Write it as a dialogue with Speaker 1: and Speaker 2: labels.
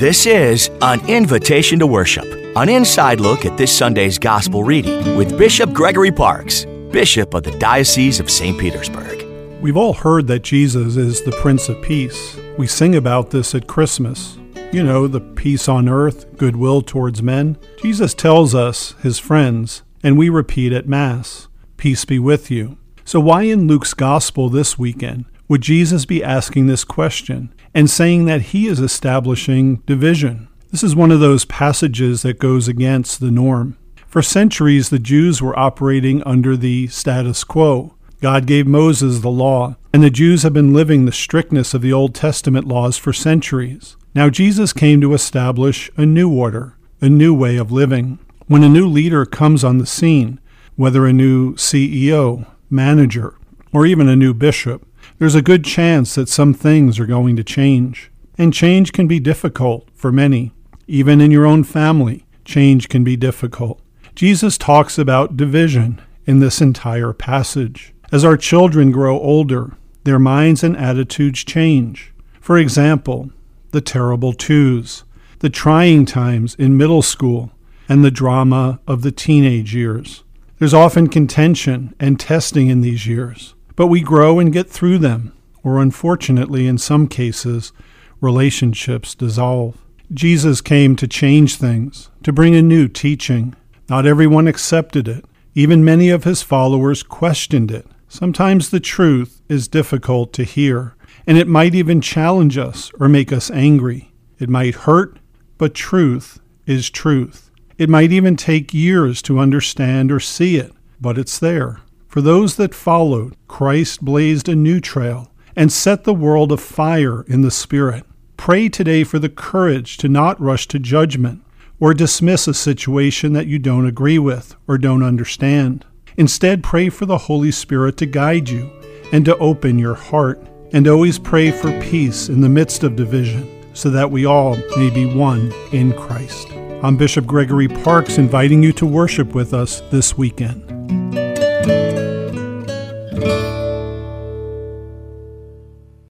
Speaker 1: This is an invitation to worship, an inside look at this Sunday's gospel reading with Bishop Gregory Parks, Bishop of the Diocese of St. Petersburg.
Speaker 2: We've all heard that Jesus is the Prince of Peace. We sing about this at Christmas. You know, the peace on earth, goodwill towards men. Jesus tells us, his friends, and we repeat at Mass, Peace be with you. So, why in Luke's Gospel this weekend would Jesus be asking this question and saying that he is establishing division? This is one of those passages that goes against the norm. For centuries, the Jews were operating under the status quo. God gave Moses the law, and the Jews have been living the strictness of the Old Testament laws for centuries. Now, Jesus came to establish a new order, a new way of living. When a new leader comes on the scene, whether a new CEO, manager, or even a new bishop, there's a good chance that some things are going to change. And change can be difficult for many. Even in your own family, change can be difficult. Jesus talks about division in this entire passage. As our children grow older, their minds and attitudes change. For example, the terrible twos, the trying times in middle school, and the drama of the teenage years. There's often contention and testing in these years, but we grow and get through them, or unfortunately, in some cases, relationships dissolve. Jesus came to change things, to bring a new teaching. Not everyone accepted it. Even many of his followers questioned it. Sometimes the truth is difficult to hear, and it might even challenge us or make us angry. It might hurt, but truth is truth. It might even take years to understand or see it, but it's there. For those that followed, Christ blazed a new trail and set the world afire in the Spirit. Pray today for the courage to not rush to judgment or dismiss a situation that you don't agree with or don't understand. Instead, pray for the Holy Spirit to guide you and to open your heart and always pray for peace in the midst of division, so that we all may be one in Christ. I'm Bishop Gregory Parks inviting you to worship with us this weekend.